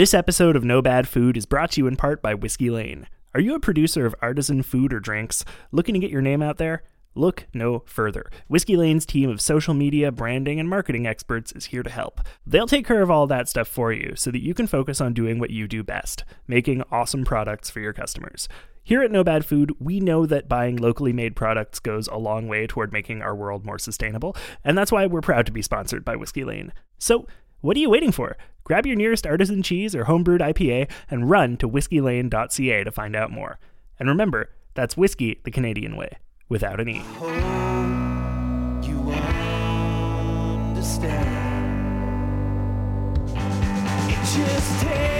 This episode of No Bad Food is brought to you in part by Whiskey Lane. Are you a producer of artisan food or drinks looking to get your name out there? Look no further. Whiskey Lane's team of social media, branding, and marketing experts is here to help. They'll take care of all that stuff for you so that you can focus on doing what you do best making awesome products for your customers. Here at No Bad Food, we know that buying locally made products goes a long way toward making our world more sustainable, and that's why we're proud to be sponsored by Whiskey Lane. So, what are you waiting for? Grab your nearest artisan cheese or homebrewed IPA and run to whiskeylane.ca to find out more. And remember, that's whiskey the Canadian way, without an E. It just takes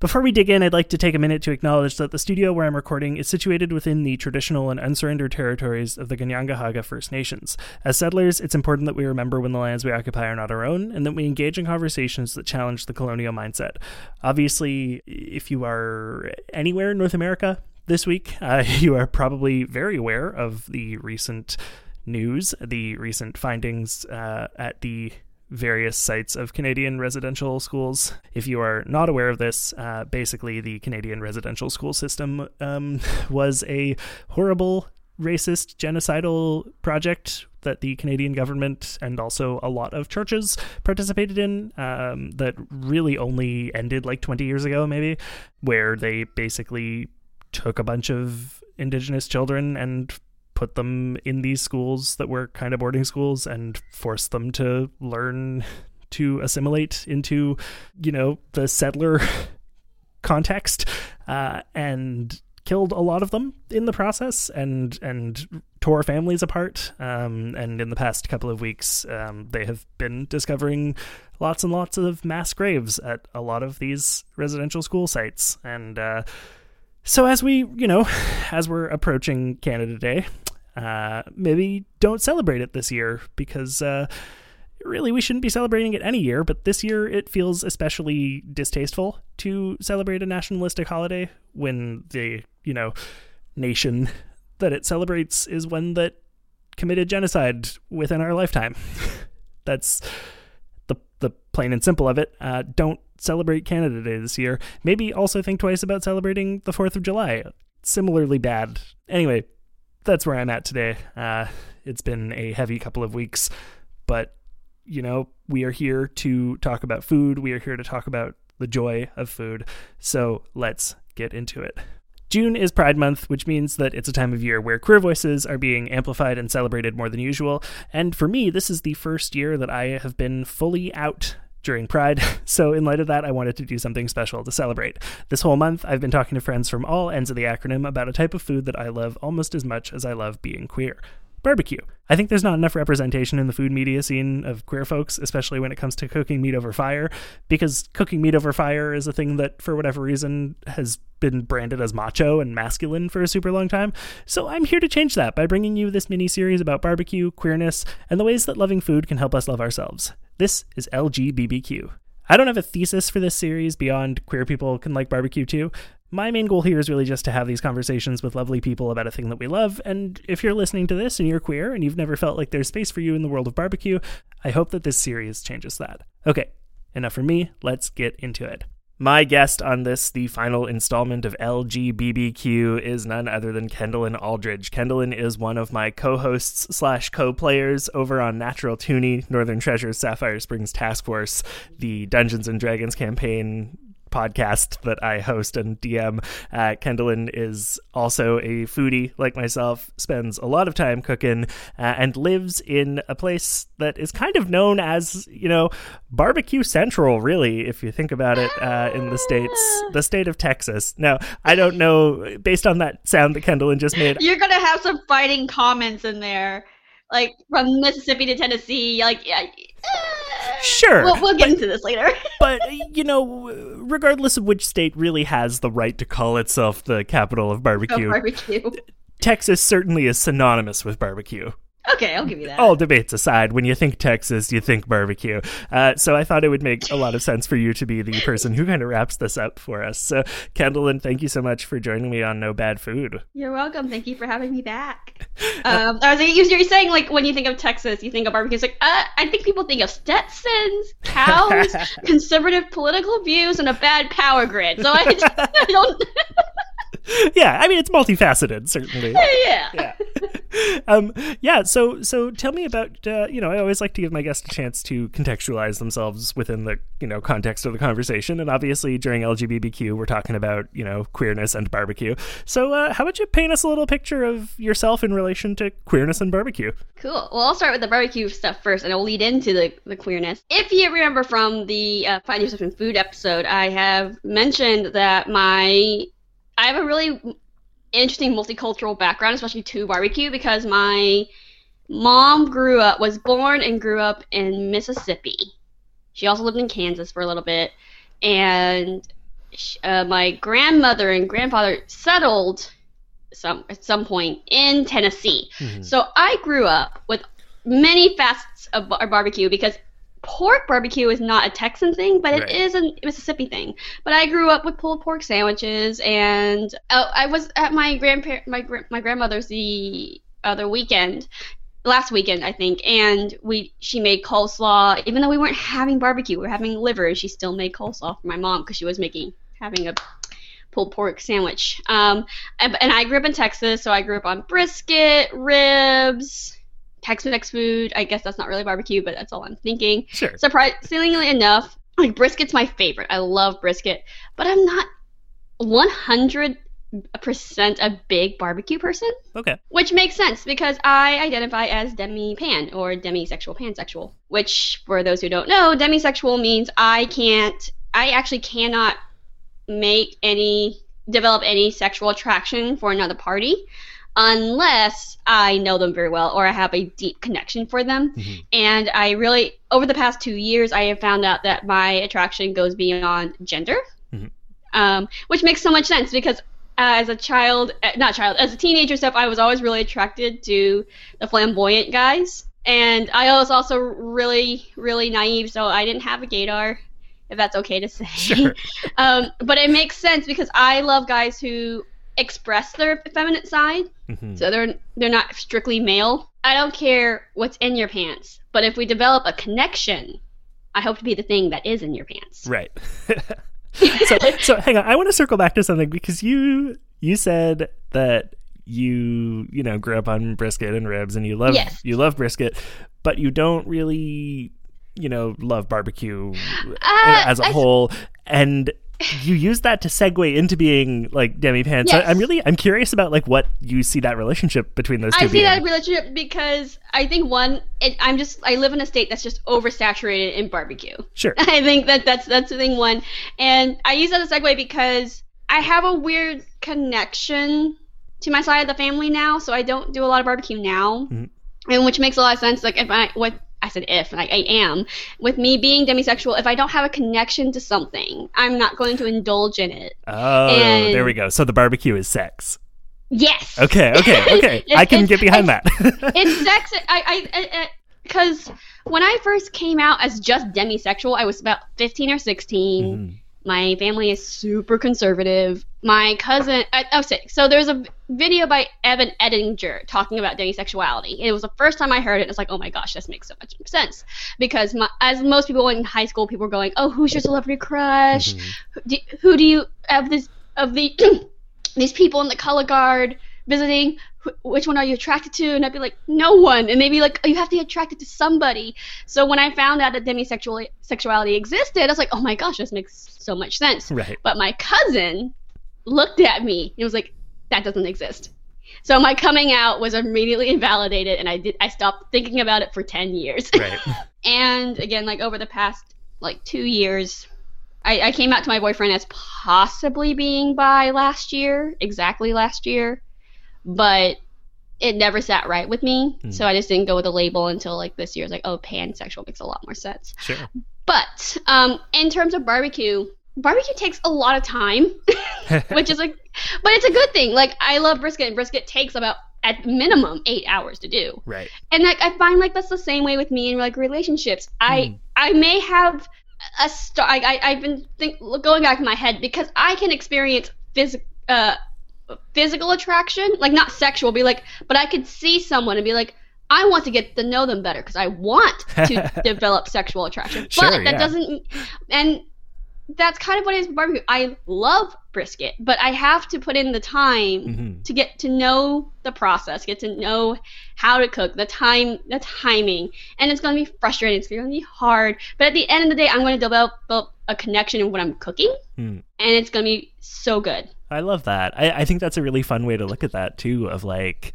Before we dig in, I'd like to take a minute to acknowledge that the studio where I'm recording is situated within the traditional and unsurrendered territories of the Ganyangahaga First Nations. As settlers, it's important that we remember when the lands we occupy are not our own, and that we engage in conversations that challenge the colonial mindset. Obviously, if you are anywhere in North America this week, uh, you are probably very aware of the recent news, the recent findings uh, at the various sites of Canadian residential schools. If you are not aware of this, uh, basically the Canadian residential school system um, was a horrible, racist, genocidal project that the Canadian government and also a lot of churches participated in um, that really only ended like 20 years ago, maybe, where they basically took a bunch of Indigenous children and put them in these schools that were kind of boarding schools and forced them to learn to assimilate into, you know, the settler context, uh, and killed a lot of them in the process and and tore families apart. Um, and in the past couple of weeks, um, they have been discovering lots and lots of mass graves at a lot of these residential school sites. And uh, so, as we, you know, as we're approaching Canada Day, uh, maybe don't celebrate it this year because uh, really we shouldn't be celebrating it any year. But this year it feels especially distasteful to celebrate a nationalistic holiday when the you know nation that it celebrates is one that committed genocide within our lifetime. That's the the plain and simple of it. Uh, don't celebrate Canada Day this year. Maybe also think twice about celebrating the Fourth of July. Similarly bad. Anyway, that's where I'm at today. Uh, it's been a heavy couple of weeks, but you know we are here to talk about food. We are here to talk about the joy of food. So let's get into it. June is Pride Month, which means that it's a time of year where queer voices are being amplified and celebrated more than usual. And for me, this is the first year that I have been fully out during Pride. So, in light of that, I wanted to do something special to celebrate. This whole month, I've been talking to friends from all ends of the acronym about a type of food that I love almost as much as I love being queer barbecue. I think there's not enough representation in the food media scene of queer folks, especially when it comes to cooking meat over fire, because cooking meat over fire is a thing that, for whatever reason, has been branded as macho and masculine for a super long time. So I'm here to change that by bringing you this mini series about barbecue, queerness, and the ways that loving food can help us love ourselves. This is LGBBQ. I don't have a thesis for this series beyond queer people can like barbecue too. My main goal here is really just to have these conversations with lovely people about a thing that we love. And if you're listening to this and you're queer and you've never felt like there's space for you in the world of barbecue, I hope that this series changes that. Okay, enough for me. Let's get into it. My guest on this, the final installment of LGBBQ, is none other than Kendallin Aldridge. Kendallin is one of my co-hosts slash co-players over on Natural Toonie, Northern Treasures Sapphire Springs Task Force, the Dungeons and Dragons campaign podcast that I host and DM. Uh, Kendallin is also a foodie like myself, spends a lot of time cooking, uh, and lives in a place that is kind of known as, you know, barbecue central, really, if you think about it, uh, in the states, the state of Texas. Now, I don't know, based on that sound that Kendallin just made, You're gonna have some fighting comments in there, like from Mississippi to Tennessee. Like, yeah. Sure, We'll, we'll get into this later. but you know, regardless of which state really has the right to call itself the capital of barbecue, barbecue. Texas certainly is synonymous with barbecue. Okay, I'll give you that. All debates aside, when you think Texas, you think barbecue. Uh, so I thought it would make a lot of sense for you to be the person who kind of wraps this up for us. So, Kendallin, thank you so much for joining me on No Bad Food. You're welcome. Thank you for having me back. Um, I was like, you- you're saying like when you think of Texas, you think of barbecue. It's like, uh, I think people think of Stetsons, cows, conservative political views, and a bad power grid. So I, just, I don't. yeah, I mean it's multifaceted, certainly. yeah. yeah. um, yeah. So, so tell me about. Uh, you know, I always like to give my guests a chance to contextualize themselves within the you know context of the conversation, and obviously during LGBBQ, we're talking about you know queerness and barbecue. So, uh, how about you paint us a little picture of yourself in relation to queerness and barbecue? Cool. Well, I'll start with the barbecue stuff first, and I'll lead into the, the queerness. If you remember from the uh, Find Yourself in Food episode, I have mentioned that my I have a really interesting multicultural background, especially to barbecue, because my mom grew up, was born and grew up in Mississippi. She also lived in Kansas for a little bit, and sh- uh, my grandmother and grandfather settled some at some point in Tennessee. So I grew up with many facets of bar- barbecue because pork barbecue is not a Texan thing, but it Right. is a Mississippi thing. But I grew up with pulled pork sandwiches, and uh, I was at my grandpa- my gr- my grandmother's the other weekend. Last weekend, I think, and we she made coleslaw. Even though we weren't having barbecue, we were having liver. and She still made coleslaw for my mom because she was making having a pulled pork sandwich. Um, and, and I grew up in Texas, so I grew up on brisket, ribs, Tex-Mex food. I guess that's not really barbecue, but that's all I'm thinking. Sure. Surprisingly enough, like brisket's my favorite. I love brisket, but I'm not 100% a big barbecue person, Okay. which makes sense because I identify as demi-pan or demisexual pansexual, which for those who don't know, demisexual means I can't I actually cannot make any develop any sexual attraction for another party unless I know them very well or I have a deep connection for them. Mhm. And I really, over the past two years, I have found out that my attraction goes beyond gender, Mhm. um, which makes so much sense because as a child, uh, not child, as a teenager stuff, I was always really attracted to the flamboyant guys. And I was also really, really naive, so I didn't have a gaydar, if that's okay to say. Sure. um, but it makes sense because I love guys who express their feminine side, Mhm. so they're they're not strictly male. I don't care what's in your pants, but if we develop a connection, I hope to be the thing that is in your pants. Right. so, so hang on. I want to circle back to something because you you said that you you know grew up on brisket and ribs and you love Yes. you love brisket, but you don't really you know love barbecue Uh, as a I- whole and you use that to segue into being like demi Pants. Yes. I'm really I'm curious about like what you see that relationship between those two I see being. that relationship because I think one, it, I'm just I live in a state that's just oversaturated in barbecue. Sure. I think that that's that's the thing one, and I use that as a segue because I have a weird connection to my side of the family now, so I don't do a lot of barbecue now, Mhm. and which makes a lot of sense. Like if I what I said if and I, am with me being demisexual, if I don't have a connection to something, I'm not going to indulge in it. Oh, And- there we go. So the barbecue is sex. Yes. Okay, okay, okay. I can get behind that. it's sex. I, I, because when I first came out as just demisexual, I was about 15 or 16. Mhm. My family is super conservative. My cousin, I, oh, say- so there's a video by Evan Edinger talking about demisexuality. It was the first time I heard it. It's like, oh my gosh, this makes so much sense. Because my, as most people in high school, people were going, oh, who's your celebrity crush? Mhm. Who do, who do you have this of the these people in the color guard visiting, which one are you attracted to? And I'd be like, no one. And they'd be like, oh, you have to be attracted to somebody. So when I found out that demisexual sexuality existed, I was like, oh my gosh, this makes so much sense. Right. But my cousin looked at me and was like, that doesn't exist. So my coming out was immediately invalidated, and I did. I stopped thinking about it for ten years. Right. and again, like over the past like two years, I, I came out to my boyfriend as possibly being bi last year, exactly last year, but it never sat right with me. Hmm. So I just didn't go with the label until like this year. It's like, oh, pansexual makes a lot more sense. Sure. But um, in terms of barbecue, barbecue takes a lot of time, which is like, but it's a good thing. Like I love brisket, and brisket takes about at minimum eight hours to do. Right. And like I find like that's the same way with me in like relationships. I I may have a star. I, I I've been think going back in my head because I can experience physical. uh physical attraction, like not sexual, be like, but I could see someone and be like. I want to get to know them better because I want to develop sexual attraction. Sure, but that yeah. doesn't, and that's kind of what it is with barbecue. I love brisket, but I have to put in the time hmm to get to know the process, get to know how to cook, the time, the timing, and it's going to be frustrating. It's going to be hard, but at the end of the day, I'm going to develop a connection in what I'm cooking, Hmm. and it's going to be so good. I love that. I, I think that's a really fun way to look at that too. Of like,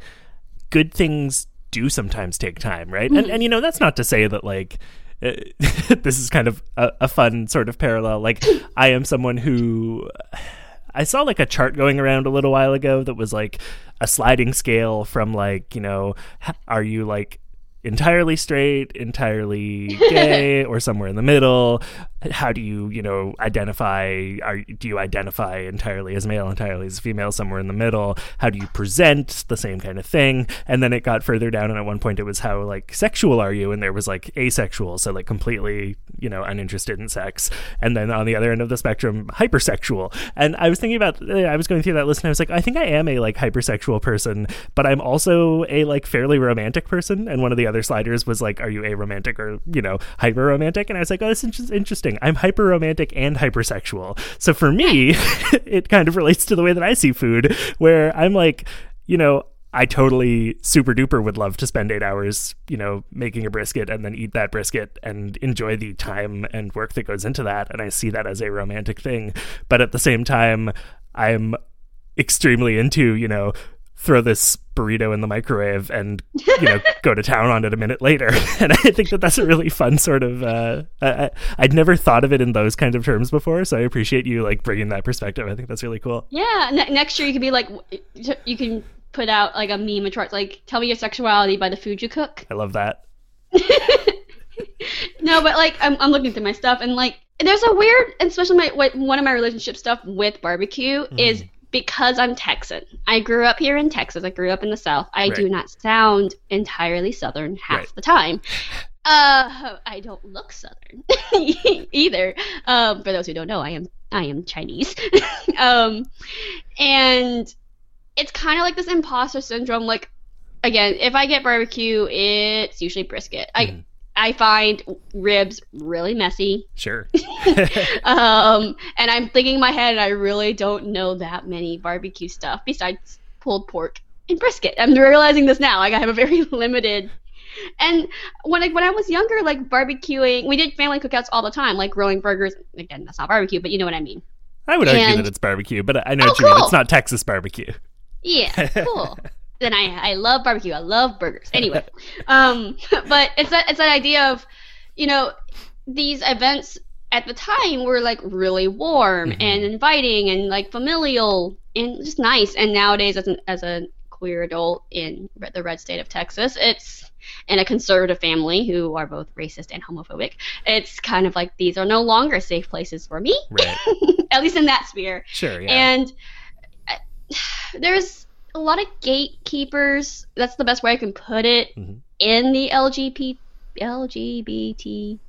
good things do sometimes take time, right? And and you know that's not to say that like. uh, this is kind of a, a fun sort of parallel. Like, I am someone who I saw like a chart going around a little while ago that was like a sliding scale from like, you know, are you like entirely straight, entirely gay, or somewhere in the middle? How do you, you know, identify? Are do you identify entirely as male, entirely as female, somewhere in the middle? How do you present the same kind of thing? And then it got further down, and at one point it was how like sexual are you? And there was like asexual, so like completely, you know, uninterested in sex. And then on the other end of the spectrum, hypersexual. And I was thinking about, I was going through that list, and I was like, I think I am a like hypersexual person, but I'm also a like fairly romantic person. And one of the other sliders was like, are you a romantic or you know hyper romantic? And I was like, oh, this is interesting. I'm hyper romantic and hypersexual. So for me, it kind of relates to the way that I see food, where I'm like, you know. I totally super duper would love to spend eight hours, you know, making a brisket and then eat that brisket and enjoy the time and work that goes into that. And I see that as a romantic thing. But at the same time, I'm extremely into, you know, throw this burrito in the microwave and you know go to town on it a minute later. And i think that that's a really fun sort of uh I, i'd never thought of it in those kinds of terms before so i appreciate you like bringing that perspective. I think that's really cool. Yeah, ne- next year you could be like, you can put out like a meme of charts like, tell me your sexuality by the food you cook. i love that. No, but like I'm, I'm looking through my stuff and like there's a weird, and especially my one of my relationship stuff with barbecue is because I'm Texan. I grew up here in Texas. I grew up in the South. I do not sound entirely Southern half Right. the time. Uh, I don't look Southern either. Um, for those who don't know, I am I am Chinese. um, and it's kind of like this imposter syndrome. Like again, if I get barbecue, it's usually brisket. I Mhm. I find ribs really messy. sure Um, and I'm thinking in my head, and I really don't know that many barbecue stuff besides pulled pork and brisket. I'm realizing this now. Like I have a very limited. And when I, when I was younger, like barbecuing, we did family cookouts all the time, like grilling burgers. Again, that's not barbecue, but you know what I mean. i would argue And- that it's barbecue but i know Oh, what you mean it's not texas barbecue Yeah, cool. Then I I love barbecue. I love burgers. Anyway, um, but it's that it's that idea of, you know, these events at the time were like really warm Mhm. and inviting and like familial and just nice. And nowadays, as an as a queer adult in the red state of Texas, it's in a conservative family who are both racist and homophobic. It's kind of like these are no longer safe places for me, right at least in that sphere. sure yeah And uh, there's a lot of gatekeepers. That's the best way I can put it Mhm. in the LGBT LGBTQS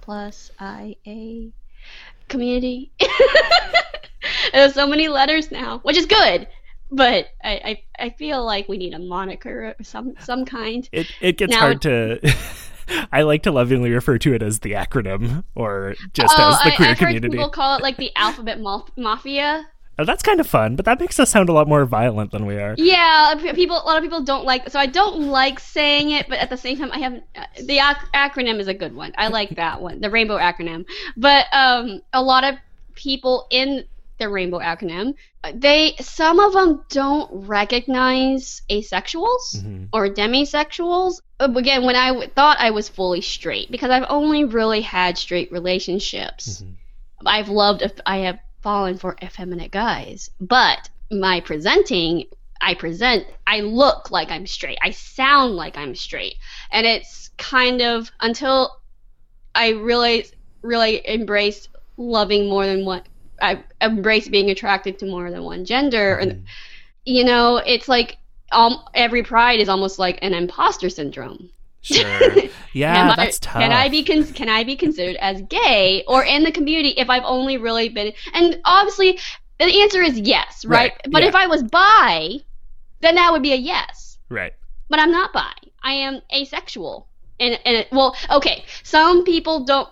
plus IA community. There's so many letters now, which is good. But I, I, I feel like we need a moniker of some some kind. it, it gets Now- hard to i like to lovingly refer to it as the acronym or just oh, as the I, queer I've heard people call it like the alphabet mafia. Oh, that's kind of fun, but that makes us sound a lot more violent than we are. Yeah, people. A lot of people don't like. So I don't like saying it, but at the same time, I have uh, the ac- acronym is a good one. I like that one, the rainbow acronym. But um, a lot of people in the rainbow acronym, uh, they some of them don't recognize asexuals Mhm. or demisexuals. Uh, Again, when I w- thought I was fully straight, because I've only really had straight relationships. Mhm. I've loved. I have fallen for effeminate guys, but my presenting, I present. I look like I'm straight. I sound like I'm straight, and it's kind of until I really, really embraced loving more than one. I embraced being attracted to more than one gender, and Mhm. you know, it's like um, every pride is almost like an imposter syndrome. Sure. Yeah, I- that's tough. Can I be con- can I be considered as gay or in the community if I've only really been and obviously the answer is yes, right? Right, But yeah. if I was bi, then that would be a yes. Right. But I'm not bi. I am asexual. And and well, okay, some people don't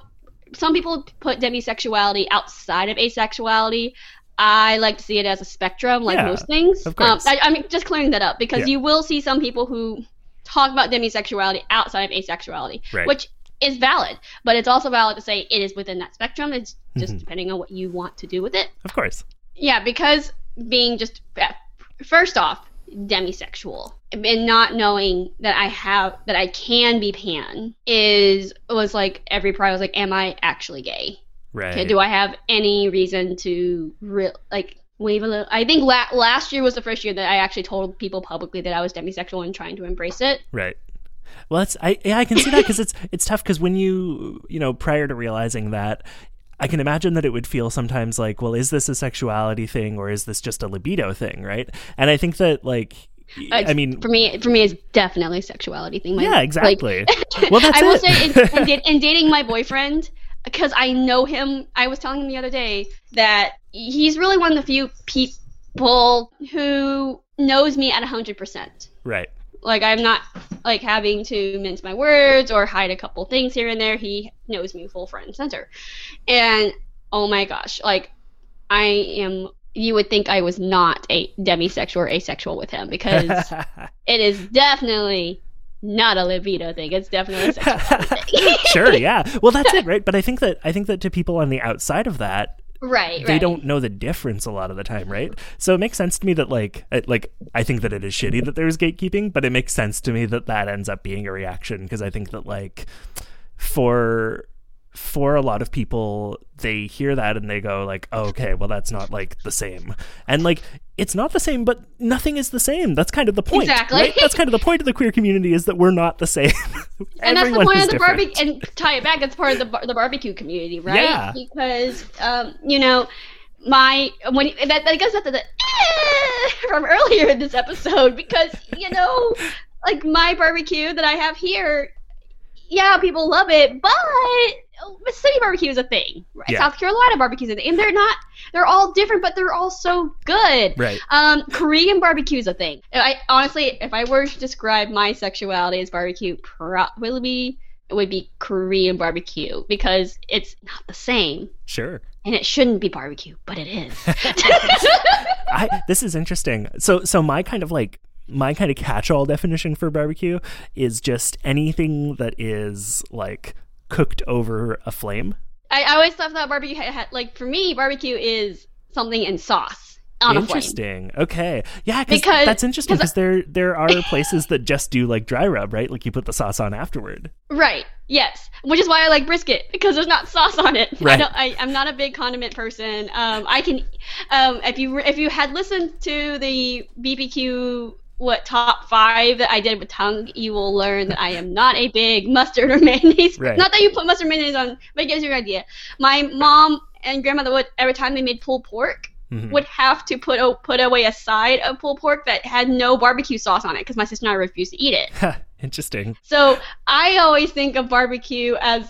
some people put demisexuality outside of asexuality. I like to see it as a spectrum, like Yeah, most things. of course. Um, I, I'm just clearing that up because Yeah. you will see some people who talk about demisexuality outside of asexuality, Right. which is valid. But it's also valid to say it is within that spectrum. It's just Mhm. depending on what you want to do with it. Of course. Yeah, because being just first off demisexual and not knowing that I have that I can be pan is was like every pride was like, am I actually gay? Right. Okay, do I have any reason to re- like wave a little? I think la- last year was the first year that I actually told people publicly that I was demisexual and trying to embrace it. Right. Well, it's I yeah I can see that because it's it's tough because when you you know prior to realizing that. I can imagine that it would feel sometimes like, well, is this a sexuality thing or is this just a libido thing, right? And I think that, like, I mean, for me, for me, it's definitely a sexuality thing. My- yeah, like, exactly. well, that's I will it. say, in, in, in dating my boyfriend, because I know him, I was telling him the other day that he's really one of the few people who knows me at 100%. right. Like, I'm not, like, having to mince my words or hide a couple things here and there. He knows me full front and center. And, oh my gosh, like, I am, you would think I was not a demisexual or asexual with him because it is definitely not a libido thing. It's definitely a sexuality thing. sure, yeah. Well, that's it, right? But I think that I think that to people on the outside of that, right, they right. don't know the difference a lot of the time, right? So it makes sense to me that like I- like I think that it is shitty that there's gatekeeping, but it makes sense to me that that ends up being a reaction because I think that like for for a lot of people they hear that and they go like oh, okay well that's not like the same and like it's not the same but nothing is the same that's kind of the point Exactly. right? that's kind of the point of the queer community is that we're not the same and that's the point of the barbecue and tie it back that's part of the, bar- the barbecue community right Yeah. because um, you know my when that, that goes back to the from earlier in this episode because you know like my barbecue that i have here yeah people love it but Mississippi barbecue is a thing. Right? Yeah. South Carolina barbecue is a thing. And they're not, they're all different, but they're all so good. right Um, Korean barbecue is a thing. I honestly, if I were to describe my sexuality as barbecue, probably it would be Korean barbecue because it's not the same, sure and it shouldn't be barbecue, but it is. I this is interesting. So so my kind of like my kind of catch-all definition for barbecue is just anything that is like cooked over a flame. I, I always thought that barbecue had, like for me, barbecue is something in sauce on a flame. interesting. Okay. Yeah, Because- that's interesting because there there are places that just do like dry rub, right? Like you put the sauce on afterward. Right. Yes. Which is why I like brisket because there's not sauce on it. I Right. don't, I, I'm not a big condiment person. Um, I can, um, if you if you had listened to the BBQ what top five that I did with tongue, you will learn that I am not a big mustard or mayonnaise. Right. Not that you put mustard or mayonnaise on, but it gives you an idea. My mom and grandmother would every time they made pulled pork. Mhm. Would have to put o- put away a side of pulled pork that had no barbecue sauce on it because my sister and I refused to eat it. interesting. So I always think of barbecue as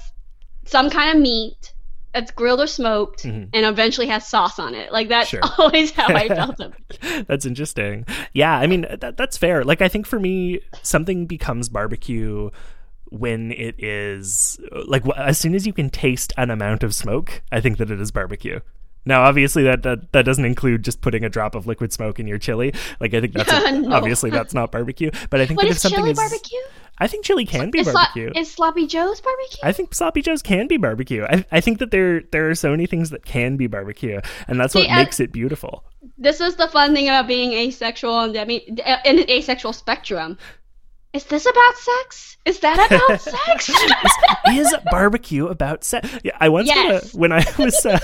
some kind of meat that's grilled or smoked Mhm. and eventually has sauce on it. Like that's Sure. always how I felt it. That's interesting. Yeah, I mean that, that's fair. Like I think for me, something becomes barbecue when it is like as soon as you can taste an amount of smoke. I think that it is barbecue. Now, obviously, that, that that doesn't include just putting a drop of liquid smoke in your chili. Like, I think that's a- No. obviously that's not barbecue. But I think What that if something is, barbecue? I think chili can be is, slo- barbecue. is sloppy Joe's barbecue? I think sloppy joes can be barbecue. I, I think that there there are so many things that can be barbecue, and that's what See, I- makes it beautiful. this is the fun thing about being asexual and I mean in an asexual spectrum. Is this about sex? Is that about sex? is barbecue about sex? Yeah, I once Yes. a- when I was uh,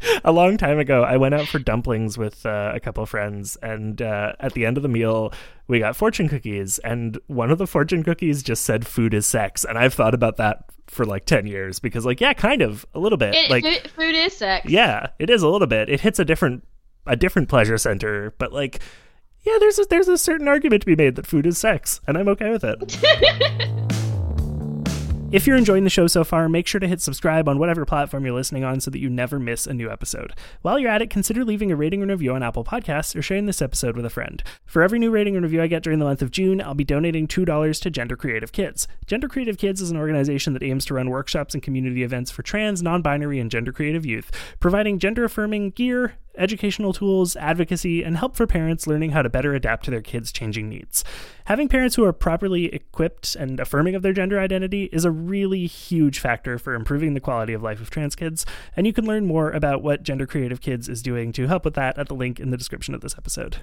a long time ago. I went out for dumplings with uh, a couple of friends, and uh, at the end of the meal, we got fortune cookies, and one of the fortune cookies just said "food is sex," and I've thought about that for like ten years because, like, yeah, kind of a little bit, It- like, food, food is sex. yeah, it is a little bit. It hits a different a different pleasure center, but like. Yeah, there's a, there's a certain argument to be made that food is sex, and I'm okay with it. If you're enjoying the show so far, make sure to hit subscribe on whatever platform you're listening on so that you never miss a new episode. While you're at it, consider leaving a rating and review on Apple Podcasts or sharing this episode with a friend. For every new rating and review I get during the month of June, I'll be donating $2 to Gender Creative Kids. Gender Creative Kids is an organization that aims to run workshops and community events for trans, non binary, and gender creative youth, providing gender affirming gear, educational tools, advocacy, and help for parents learning how to better adapt to their kids' changing needs. Having parents who are properly equipped and affirming of their gender identity is a really huge factor for improving the quality of life of trans kids, and you can learn more about what Gender Creative Kids is doing to help with that at the link in the description of this episode.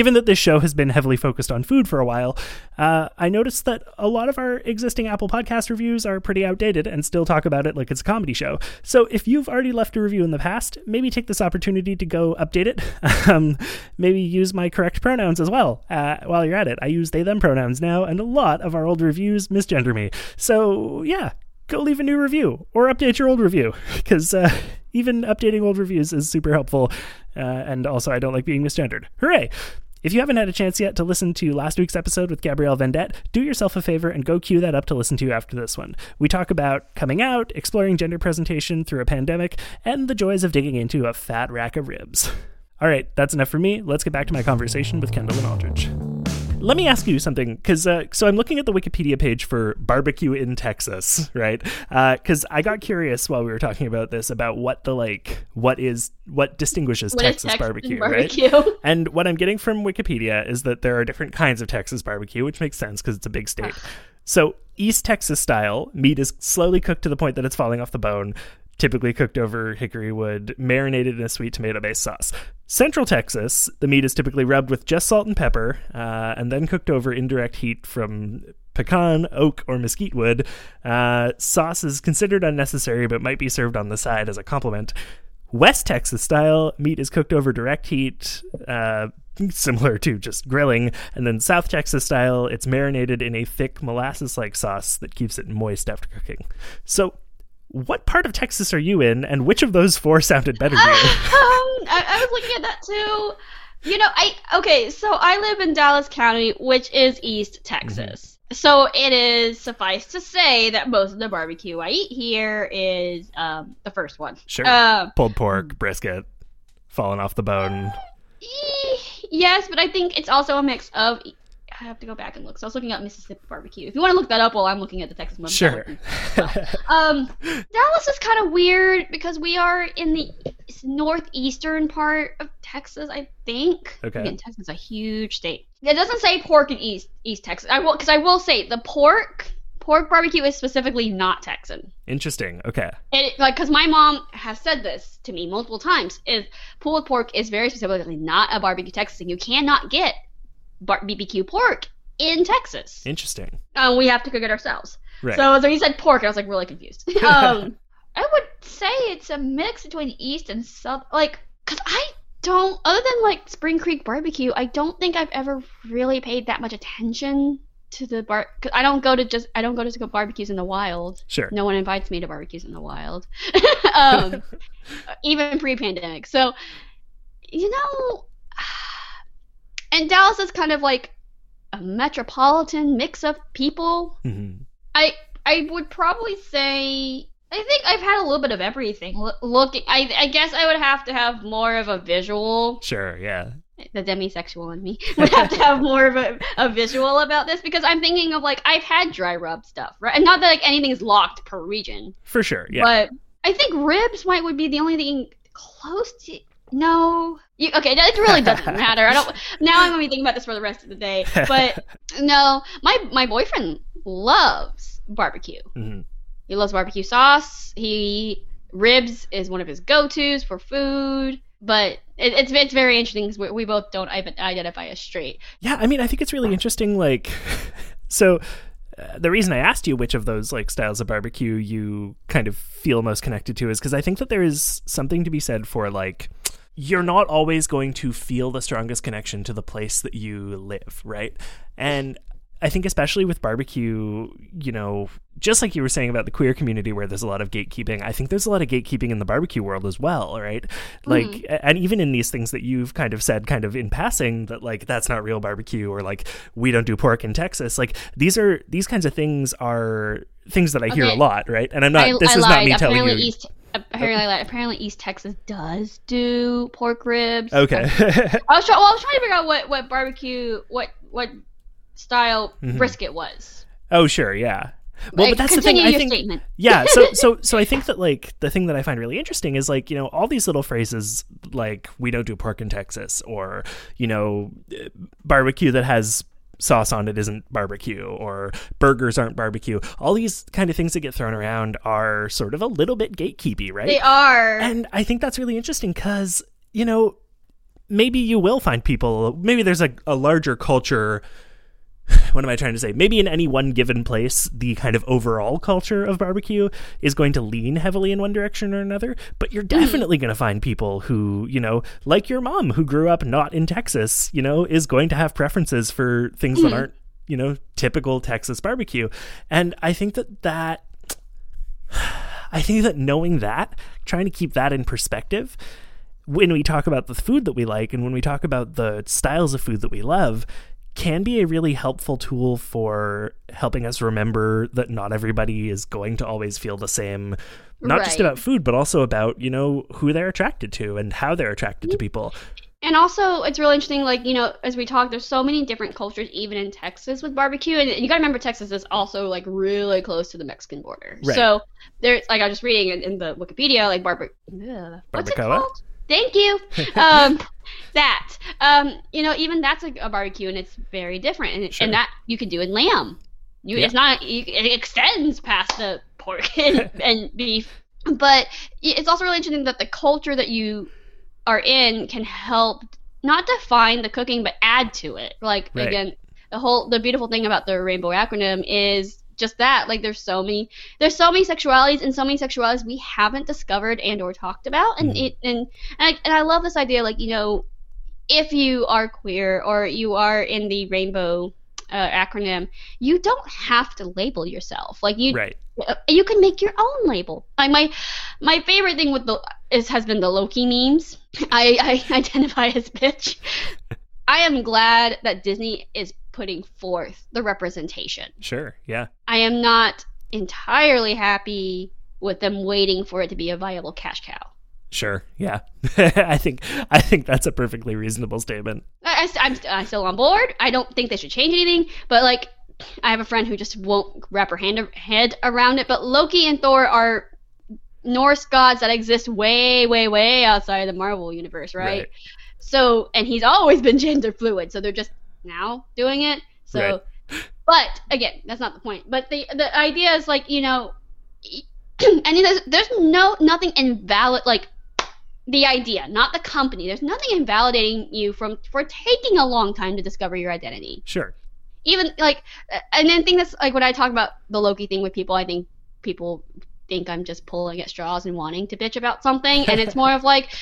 Given that this show has been heavily focused on food for a while, uh, I noticed that a lot of our existing Apple Podcast reviews are pretty outdated and still talk about it like it's a comedy show. So if you've already left a review in the past, maybe take this opportunity to go update it. um, maybe use my correct pronouns as well uh, while you're at it. I use they them pronouns now, and a lot of our old reviews misgender me. So yeah, go leave a new review or update your old review because uh, even updating old reviews is super helpful. Uh, and also, I don't like being misgendered. Hooray! If you haven't had a chance yet to listen to last week's episode with Gabrielle Vendette, do yourself a favor and go cue that up to listen to after this one. We talk about coming out, exploring gender presentation through a pandemic, and the joys of digging into a fat rack of ribs. All right, that's enough for me. Let's get back to my conversation with Kendallin Aldridge. Let me ask you something, because uh, so I'm looking at the Wikipedia page for barbecue in Texas, right? Because I got curious while we were talking about this about what the like, what is what distinguishes What Texas Texas barbecue, barbecue? right? And what I'm getting from Wikipedia is that there are different kinds of Texas barbecue, which makes sense because it's a big state. So East Texas style meat is slowly cooked to the point that it's falling off the bone. Typically cooked over hickory wood, marinated in a sweet tomato based sauce. Central Texas, the meat is typically rubbed with just salt and pepper, uh, and then cooked over indirect heat from pecan, oak, or mesquite wood. Uh, sauce is considered unnecessary but might be served on the side as a complement. West Texas style meat is cooked over direct heat, uh, similar to just grilling. And then South Texas style, it's marinated in a thick molasses like sauce that keeps it moist after cooking. So, what part of Texas are you in, and which of those four sounded better to you? um, I, I was looking at that too. You know, I okay. So I live in Dallas County, which is East Texas. So it is suffice to say that most of the barbecue I eat here is um, the first one. Sure. Um, Pulled pork, brisket, falling off the bone. eh, yes, but I think it's also a mix of. I have to go back and look. So I was looking up Mississippi barbecue. If you want to look that up while I'm looking at the Texas one, Sure. Um, Dallas is kind of weird because we are in the northeastern part of Texas, I think. Okay. Again, Texas is a huge state. It doesn't say pork in East East Texas. I will because I will say the pork pork barbecue is specifically not Texan. Interesting. Okay. It like because my mom has said this to me multiple times. Is pulled pork is very specifically not a barbecue Texas thing. You cannot get bar- BBQ pork in Texas. Interesting. Um, we have to cook it ourselves. Right. So, so he said pork, and I was like really confused. um, I would say it's a mix between East and South, like, cause I don't, other than like Spring Creek barbecue, I don't think I've ever really paid that much attention to the bar. Cause I don't go to just, I don't go to go barbecues in the wild. sure. No one invites me to barbecues in the wild, um, even pre-pandemic. So, you know, and Dallas is kind of like a metropolitan mix of people. Mhm. I I would probably say I think I've had a little bit of everything. Lo- looking, I I guess I would have to have more of a visual. Sure. Yeah. The demisexual in me would have to have more of a, a visual about this because I'm thinking of like I've had dry rub stuff, right? And not that like anything's locked per region, For sure. Yeah. but I think ribs might would be the only thing close to no. You, okay, it really doesn't matter. I don't. Now I'm gonna be thinking about this for the rest of the day. But no, my my boyfriend loves barbecue. Mhm. He loves barbecue sauce. He ribs is one of his go-tos for food. But it, it's it's very interesting because we, we both don't identify as straight. Yeah, I mean, I think it's really interesting. Like, so uh, the reason I asked you which of those like styles of barbecue you kind of feel most connected to is because I think that there is something to be said for like you're not always going to feel the strongest connection to the place that you live, right? And I think especially with barbecue, you know, just like you were saying about the queer community where there's a lot of gatekeeping, I think there's a lot of gatekeeping in the barbecue world as well, right? Hmm. Like and even in these things that you've kind of said kind of in passing that like that's not real barbecue or like we don't do pork in Texas. Like these are these kinds of things are things that I hear a lot, right? And I'm not I, this I is lied. not me telling you East apparently lied. apparently East Texas does do pork ribs. Okay. I was trying. Well, I was trying to figure out what what barbecue what what style Mhm. brisket was. oh sure, yeah. Well, Like, but that's the thing. I think statement. yeah so so so i think that like the thing that i find really interesting is like you know all these little phrases like we don't do pork in texas or you know barbecue that has sauce on it isn't barbecue or burgers aren't barbecue all these kind of things that get thrown around are sort of a little bit gatekeepy right They are. and I think that's really interesting because, you know, maybe you will find people, maybe there's a, a larger culture. What am I trying to say? Maybe in any one given place, the kind of overall culture of barbecue is going to lean heavily in one direction or another. But you're mm-hmm. definitely going to find people who, you know, like your mom who grew up not in Texas, you know, is going to have preferences for things that mm-hmm. aren't, you know, typical Texas barbecue. And I think that that I think that knowing that, trying to keep that in perspective, when we talk about the food that we like and when we talk about the styles of food that we love, can be a really helpful tool for helping us remember that not everybody is going to always feel the same, not just about food, but also about, you know, who they're attracted to and how they're attracted to people. And also, it's really interesting. Like you know, as we talk, there's so many different cultures, even in Texas with barbecue. And you gotta remember, Texas is also like really close to the Mexican border. Right. So there's like I was just reading in, in the Wikipedia, like barbe- ugh, what's it called? Thank you. Um, that um, you know, even that's a, a barbecue, and it's very different. And, Sure. and that you can do in lamb. You, Yeah. It's not. You, it extends past the pork and, and beef. But it's also really interesting that the culture that you are in can help not define the cooking but add to it like Right. again the whole the beautiful thing about the rainbow acronym is just that like there's so many there's so many sexualities and so many sexualities we haven't discovered and or talked about and Mhm. it and and I, and I love this idea like you know if you are queer or you are in the rainbow uh, acronym you don't have to label yourself like you Right. uh, you can make your own label. Like my my favorite thing with the is has been the Loki memes. I, I identify as bitch. I am glad that Disney is putting forth the representation. Sure. Yeah. I am not entirely happy with them waiting for it to be a viable cash cow. Sure. Yeah. I think I think that's a perfectly reasonable statement. I, am I'm still on board. I don't think they should change anything, but like, I have a friend who just won't wrap her hand, head around it. But Loki and Thor are Norse gods that exist way, way, way outside of the Marvel universe, right? Right. So, and he's always been gender fluid, so they're just now doing it. So, but again, that's not the point. But the the idea is like you know, and there's there's no nothing invalid like the idea, not the company. There's nothing invalidating you from for taking a long time to discover your identity. Sure. Even like, and then thing that's like when I talk about the Loki thing with people, I think people think I'm just pulling at straws and wanting to bitch about something, and it's more of like,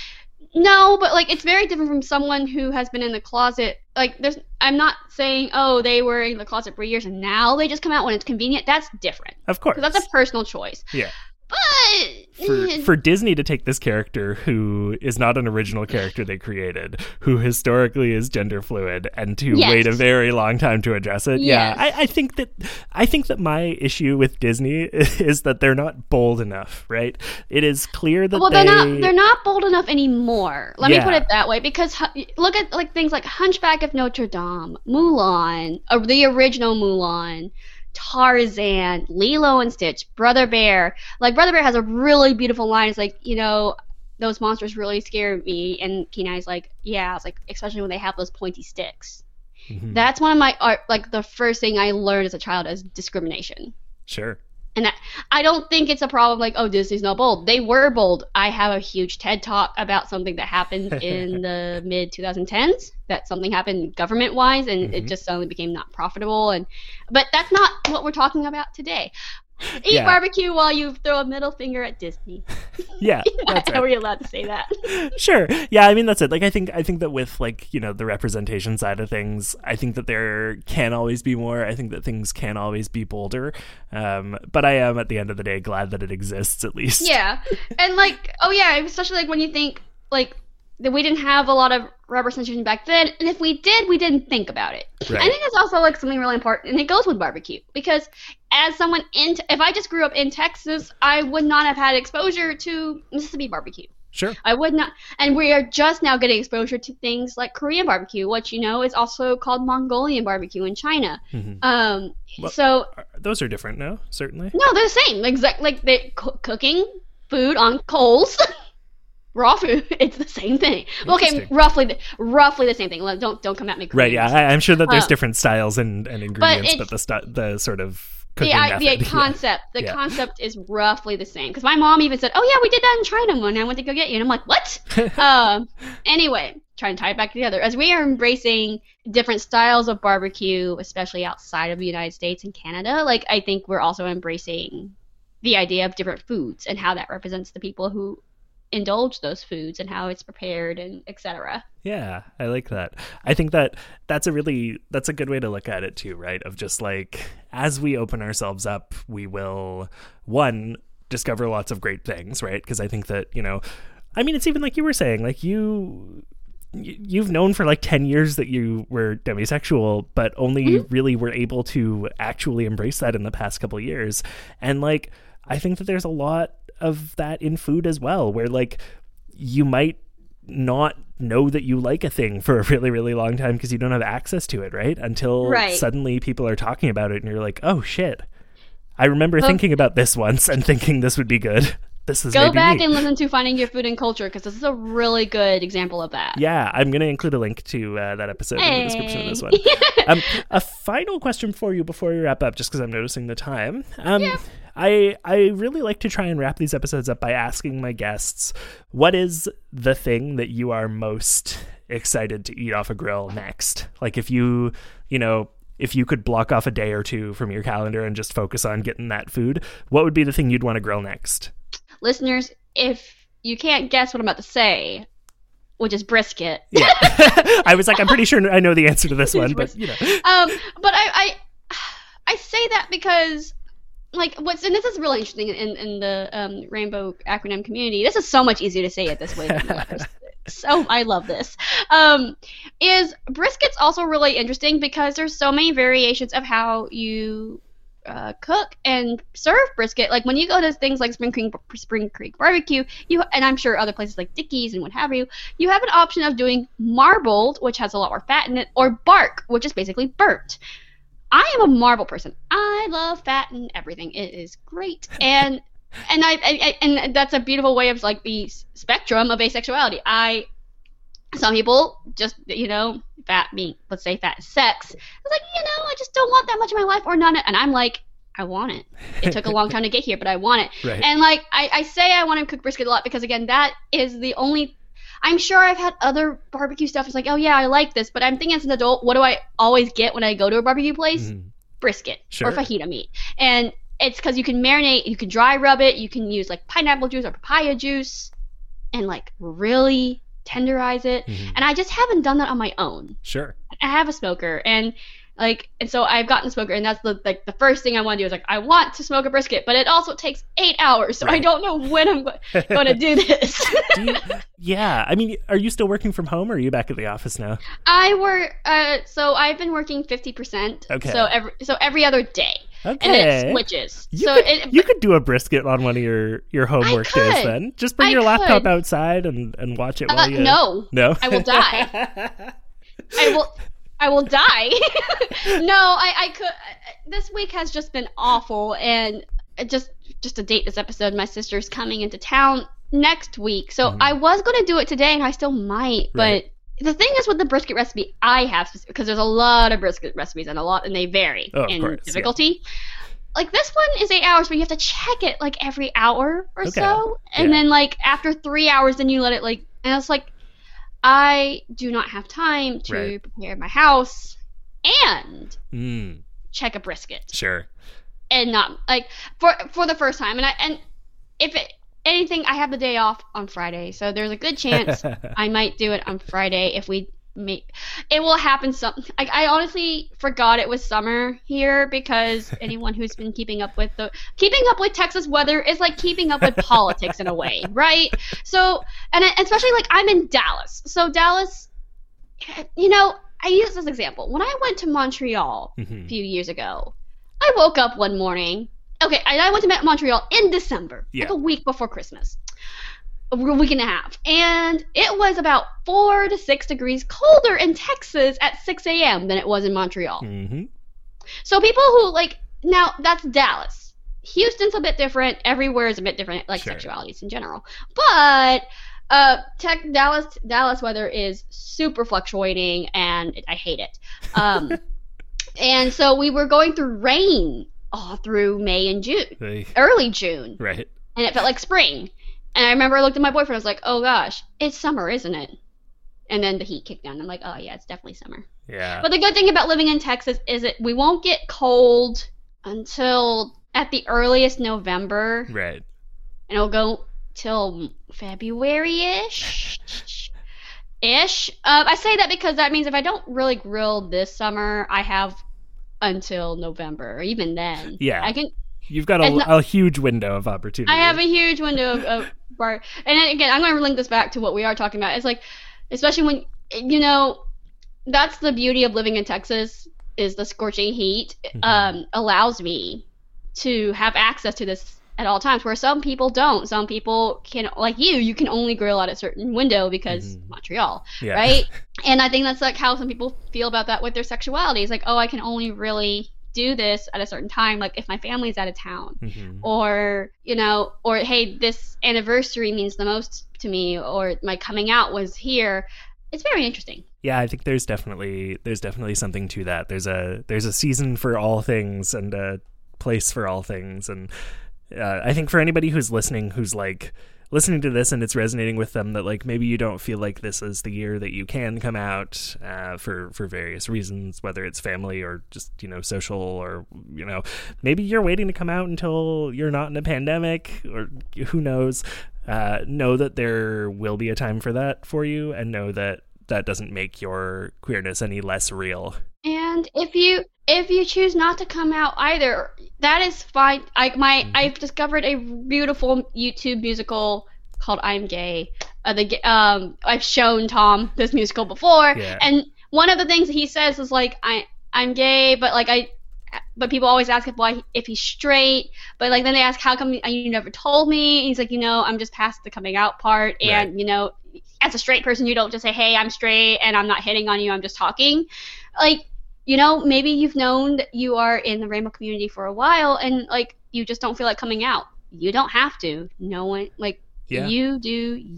no, but like it's very different from someone who has been in the closet. Like, there's, I'm not saying, oh, they were in the closet for years and now they just come out when it's convenient. That's different Of course. that's a personal choice. Yeah. But for for Disney to take this character who is not an original character they created, who historically is gender fluid, and to Yes. wait a very long time to address it. Yeah, I, I think that I think that my issue with Disney is that they're not bold enough. Right? It is clear that well, they they're not they're not bold enough anymore. Let me put it that way because look at like things like Hunchback of Notre Dame, Mulan, uh, the original Mulan, Tarzan, Lilo and Stitch, Brother Bear. Like Brother Bear has a really beautiful line. It's like you know, those monsters really scare me. And Kenai's like, yeah. I was like, especially when they have those pointy sticks. Mhm. That's one of my art. Like the first thing I learned as a child is discrimination. Sure. And I, I don't think it's a problem like, oh, Disney's not bold. They were bold. I have a huge TED talk about something that happened in the mid 2010s. That something happened government wise, and it Mhm. just suddenly became not profitable. And but that's not what we're talking about today. Eat Yeah. barbecue while you throw a middle finger at Disney. Yeah. That's How right. are you allowed to say that? sure yeah i mean that's it like i think i think that with like you know the representation side of things i think that there can always be more i think that things can always be bolder um but i am at the end of the day glad that it exists at least yeah, and like, oh yeah, especially like when you think like that we didn't have a lot of representation back then, and if we did, we didn't think about it. Right. I think it's also like something really important, and it goes with barbecue because as someone in, if I just grew up in Texas, I would not have had exposure to Mississippi barbecue. sure I would not, and we are just now getting exposure to things like Korean barbecue, which you know is also called Mongolian barbecue in China. Mhm. Um, Well- so Are- those are different no certainly no, they're the same. Exact like they coo- cooking food on coals, raw food. It's the same thing. Okay, roughly, the, roughly the same thing. Don't don't come at me. right yeah I, i'm sure that there's Uh, different styles and, and ingredients but, it's- the stu- the sort of The, cooking I, method the yeah. concept, the Yeah. concept is roughly the same. Because my mom even said, "Oh yeah, we did that in China when I went to go get you," and I'm like, "What?" um, anyway, trying to tie it back together. As we are embracing different styles of barbecue, especially outside of the United States and Canada, like I think we're also embracing the idea of different foods and how that represents the people who indulge those foods and how it's prepared and etc. Yeah, I like that. I think that that's a really that's a good way to look at it too, right? Of just like as we open ourselves up, we will one discover lots of great things, right? Because I think that, you know, I mean, it's even like you were saying, like you you've known for like 10 years that you were demisexual but only mm-hmm. really were able to actually embrace that in the past couple years and like i think that there's a lot of that in food as well where like you might not know that you like a thing for a really really long time because you don't have access to it right until Right. suddenly people are talking about it and you're like oh shit i remember thinking about this once and thinking this would be good this is Go back me. and listen to Finding Your Food and Culture because this is a really good example of that. Yeah, I'm going to include a link to uh, that episode in the description of this one. Um, a final question for you before we wrap up, just because I'm noticing the time. Um, I I really like to try and wrap these episodes up by asking my guests, what is the thing that you are most excited to eat off a grill next? Like if you, you know, if you could block off a day or two from your calendar and just focus on getting that food, what would be the thing you'd want to grill next? Listeners, if you can't guess what I'm about to say, which is brisket, Yeah, I was like, I'm pretty sure I know the answer to this one, but you know, um, but I, I I say that because like what's and this is really interesting in, in the um, rainbow acronym community. This is so much easier to say it this way. So I love this. Um, is brisket's also really interesting because there's so many variations of how you uh, cook and serve brisket. Like when you go to things like Spring Creek, Spring Creek Barbecue, you and I'm sure other places like Dickey's and what have you, you have an option of doing marbled, which has a lot more fat in it, or bark, which is basically burnt. I am a marble person. I love fat and everything. It is great, and and I, I, I and that's a beautiful way of like the spectrum of asexuality. I some people just you know fat being let's say fat sex. It's like you know I just don't want that much in my life or none. And I'm like I want it. It took a long time to get here, but I want it. Right. And like I, I say I want to cook brisket a lot because again that is the only I'm sure I've had other barbecue stuff. It's like, oh yeah, I like this, but I'm thinking as an adult, what do I always get when I go to a barbecue place? Mhm. Brisket Sure. or fajita meat, and it's because you can marinate, you can dry rub it, you can use like pineapple juice or papaya juice, and like really tenderize it. Mhm. And I just haven't done that on my own. sure. I have a smoker and like and so I've gotten a smoker and that's the like the first thing I want to do is like I want to smoke a brisket, but it also takes eight hours, so I don't know when I'm go- going to do this. Do you, yeah, I mean, are you still working from home or are you back at the office now? I work uh so I've been working fifty percent. Okay. So every so every other day. And Okay. it switches. You, so could, it you could do a brisket on one of your, your homework days then. Just bring I your laptop outside and, and watch it uh, while you. no. No? I will die. I will I will die. no, I I could this week has just been awful and just just to date this episode, my sister's coming into town next week. So Mhm. I was going to do it today, and I still might. Right. But the thing is with the brisket recipe I have, because there's a lot of brisket recipes and a lot, and they vary Oh, in course, yeah. difficulty. Like this one is eight hours, but you have to check it like every hour or Okay. so, and Yeah. then like after three hours, then you let it like. And it's like, I do not have time to Right. prepare my house and Mm, check a brisket sure. and not like for for the first time and I and if it anything I have the day off on Friday so there's a good chance I might do it on Friday if we make it will happen some like I honestly forgot it was summer here because anyone who's been keeping up with the keeping up with Texas weather is like keeping up with politics in a way right so and I- especially like I'm in Dallas so Dallas you know I use this example when I went to Montreal Mhm. a few years ago. I woke up one morning. Okay, I, I went to Montreal in December, Yeah. like a week before Christmas, a week and a half, and it was about four to six degrees colder in Texas at 6 a.m. than it was in Montreal. hmm So people who like now that's Dallas. Houston's a bit different. Everywhere is a bit different, like Sure. sexualities in general. But uh, tech Dallas Dallas weather is super fluctuating, and I hate it. Um, and so we were going through rain all through May and June, Hey, early June, Right. and it felt like spring. And I remember I looked at my boyfriend. I was like, "Oh gosh, it's summer, isn't it?" And then the heat kicked down. I'm like, "Oh yeah, it's definitely summer." Yeah. But the good thing about living in Texas is that we won't get cold until at the earliest November, right. and it'll go till February ish. Ish. Um, I say that because that means if I don't really grill this summer, I have until November, or even then. Yeah. I can. You've got a, a huge window of opportunity. I have a huge window of, of bar. And again, I'm going to link this back to what we are talking about. It's like, especially when you know, that's the beauty of living in Texas is the scorching heat Mhm. um, allows me to have access to this at all times, where some people don't. Some people can, like you, you can only grill at a certain window because Mhm. Montreal, yeah. right? and I think that's like how some people feel about that with their sexuality. It's like, oh, I can only really do this at a certain time, like if my family's out of town Mhm. or you know or hey this anniversary means the most to me or my coming out was here it's very interesting Yeah, I think there's definitely there's definitely something to that. There's a there's a season for all things and a place for all things, and uh, I think for anybody who's listening, who's like listening to this and it's resonating with them, that like maybe you don't feel like this is the year that you can come out uh, for for various reasons, whether it's family or just you know social or you know maybe you're waiting to come out until you're not in a pandemic or who knows. Uh, know that there will be a time for that for you, and know that that doesn't make your queerness any less real. and if you if you choose not to come out either that is fine. I my Mhm. i've discovered a beautiful youtube musical called i'm gay. Uh, the um i've shown tom this musical before. Yeah. and one of the things that he says is like i i'm gay but like i but people always ask if why if he's straight. But like then they ask how come you never told me? And he's like you know i'm just past the coming out part. And Right. you know as a straight person you don't just say hey i'm straight and i'm not hitting on you i'm just talking. Like you know maybe you've known that you are in the rainbow community for a while and like you just don't feel like coming out you don't have to no one like Yeah. you do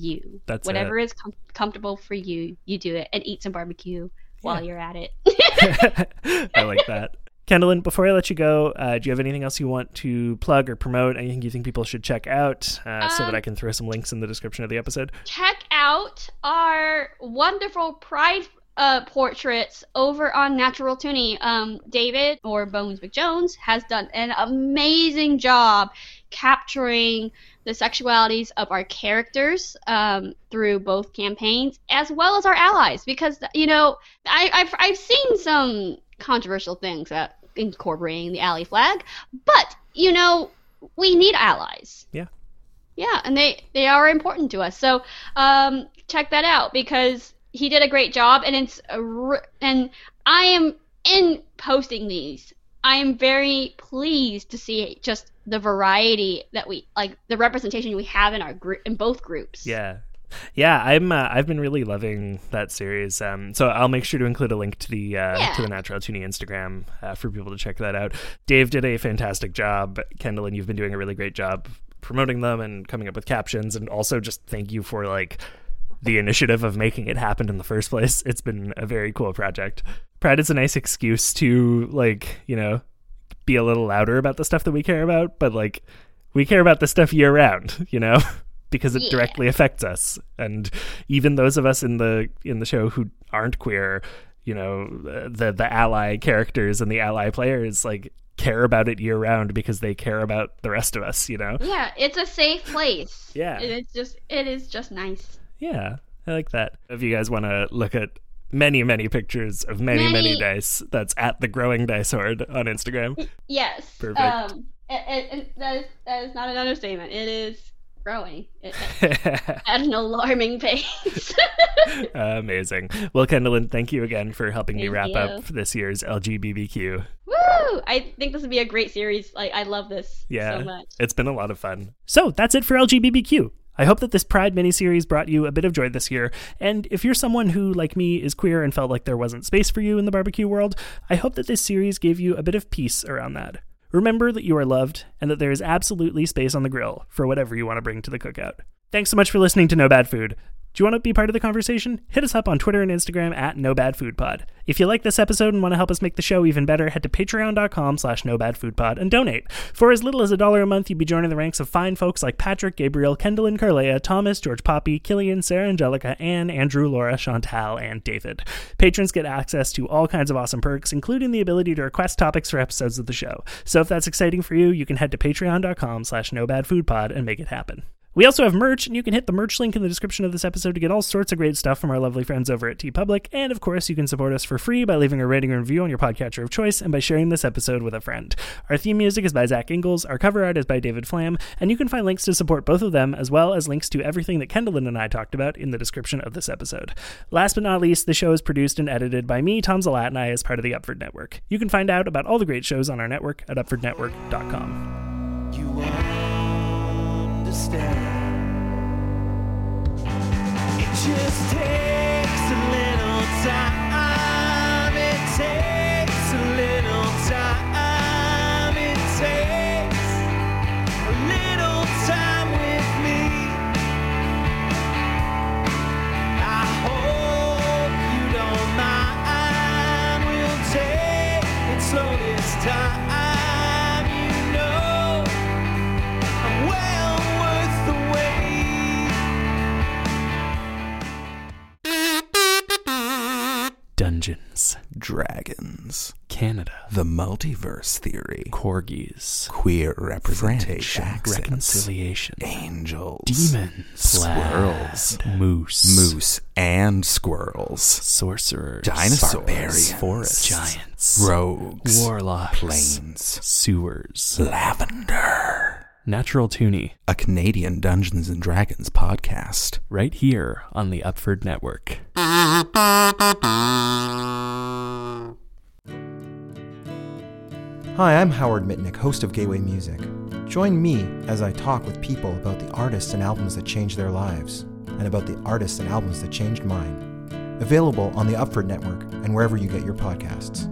you That's whatever is com- comfortable for you you do it and eat some barbecue while Yeah. you're at it I like that. Kendallin, before I let you go, uh, do you have anything else you want to plug or promote? Anything you think people should check out uh, so that Um, I can throw some links in the description of the episode? check out our wonderful pride uh, portraits over on Natural Toonie. Um, David or Bones McJones has done an amazing job capturing the sexualities of our characters um, through both campaigns as well as our allies. Because you know, I, I've I've seen some controversial things that incorporating the ally flag, but you know, we need allies. Yeah. Yeah, and they they are important to us. So um, check that out because he did a great job, and it's and I am in posting these. I am very pleased to see just the variety that we like the representation we have in our group in both groups. Yeah. Yeah, I'm. Uh, I've been really loving that series. Um, so I'll make sure to include a link to the uh, Yeah. to the Natural Toonie Instagram uh, for people to check that out. Dave did a fantastic job. Kendall, and you've been doing a really great job promoting them and coming up with captions, and also just thank you for like the initiative of making it happen in the first place. It's been a very cool project. Pride is a nice excuse to like, you know, be a little louder about the stuff that we care about, but like we care about the stuff year round, you know, because it Yeah. directly affects us. And even those of us in the in the show who aren't queer, you know, the the ally characters and the ally players like care about it year round because they care about the rest of us, you know. Yeah, it's a safe place. Yeah. And it's just it is just nice. Yeah, I like that. If you guys want to look at many, many pictures of many, many, Many- dice, that's at the Growing Dice Horde on Instagram. Yes. Perfect. Um, it, it, it- that is that is not an understatement. It is growing it, at an alarming pace. Amazing. Well, Kendallin, thank you again for helping me wrap you. up this year's LGBBQ. Woo! I think this would be a great series. Like I love this Yeah, so much. it's been a lot of fun. So that's it for LGBBQ. I hope that this Pride miniseries brought you a bit of joy this year. And if you're someone who, like me, is queer and felt like there wasn't space for you in the barbecue world, I hope that this series gave you a bit of peace around that. Remember that you are loved and that there is absolutely space on the grill for whatever you want to bring to the cookout. Thanks so much for listening to No Bad Food. Do you want to be part of the conversation? Hit us up on Twitter and Instagram at NoBadFoodPod. If you like this episode and want to help us make the show even better, head to patreon.com slash NoBadFoodPod and donate. For as little as a dollar a month, you'd be joining the ranks of fine folks like Patrick, Gabriel, Kendall and Carlea, Thomas, George Poppy, Killian, Sarah Angelica, Anne, Andrew, Laura, Chantal, and David. Patrons get access to all kinds of awesome perks, including the ability to request topics for episodes of the show. So if that's exciting for you, you can head to patreon.com slash NoBadFoodPod and make it happen. We also have merch, and you can hit the merch link in the description of this episode to get all sorts of great stuff from our lovely friends over at TeePublic. And of course, you can support us for free by leaving a rating and review on your podcatcher of choice and by sharing this episode with a friend. Our theme music is by Zach Ingalls, our cover art is by David Flam, and you can find links to support both of them, as well as links to everything that Kendallin and I talked about in the description of this episode. Last but not least, the show is produced and edited by me, Tom Zalat, and I as part of the Upford Network. You can find out about all the great shows on our network at upfordnetwork.com. Understand. It just takes the multiverse theory, corgis, queer representation, access, reconciliation, angels, demons, squirrels, moose, moose, and squirrels, sorcerers, Dinosaurs, barbarians, forests, giants, rogues, warlocks, plains, sewers, lavender. natural toonie, A Canadian Dungeons and Dragons podcast. right here on the Upford Network. Hi, I'm Howard Mitnick, host of Gateway Music. Join me as I talk with people about the artists and albums that changed their lives, and about the artists and albums that changed mine. Available on the Upford Network and wherever you get your podcasts.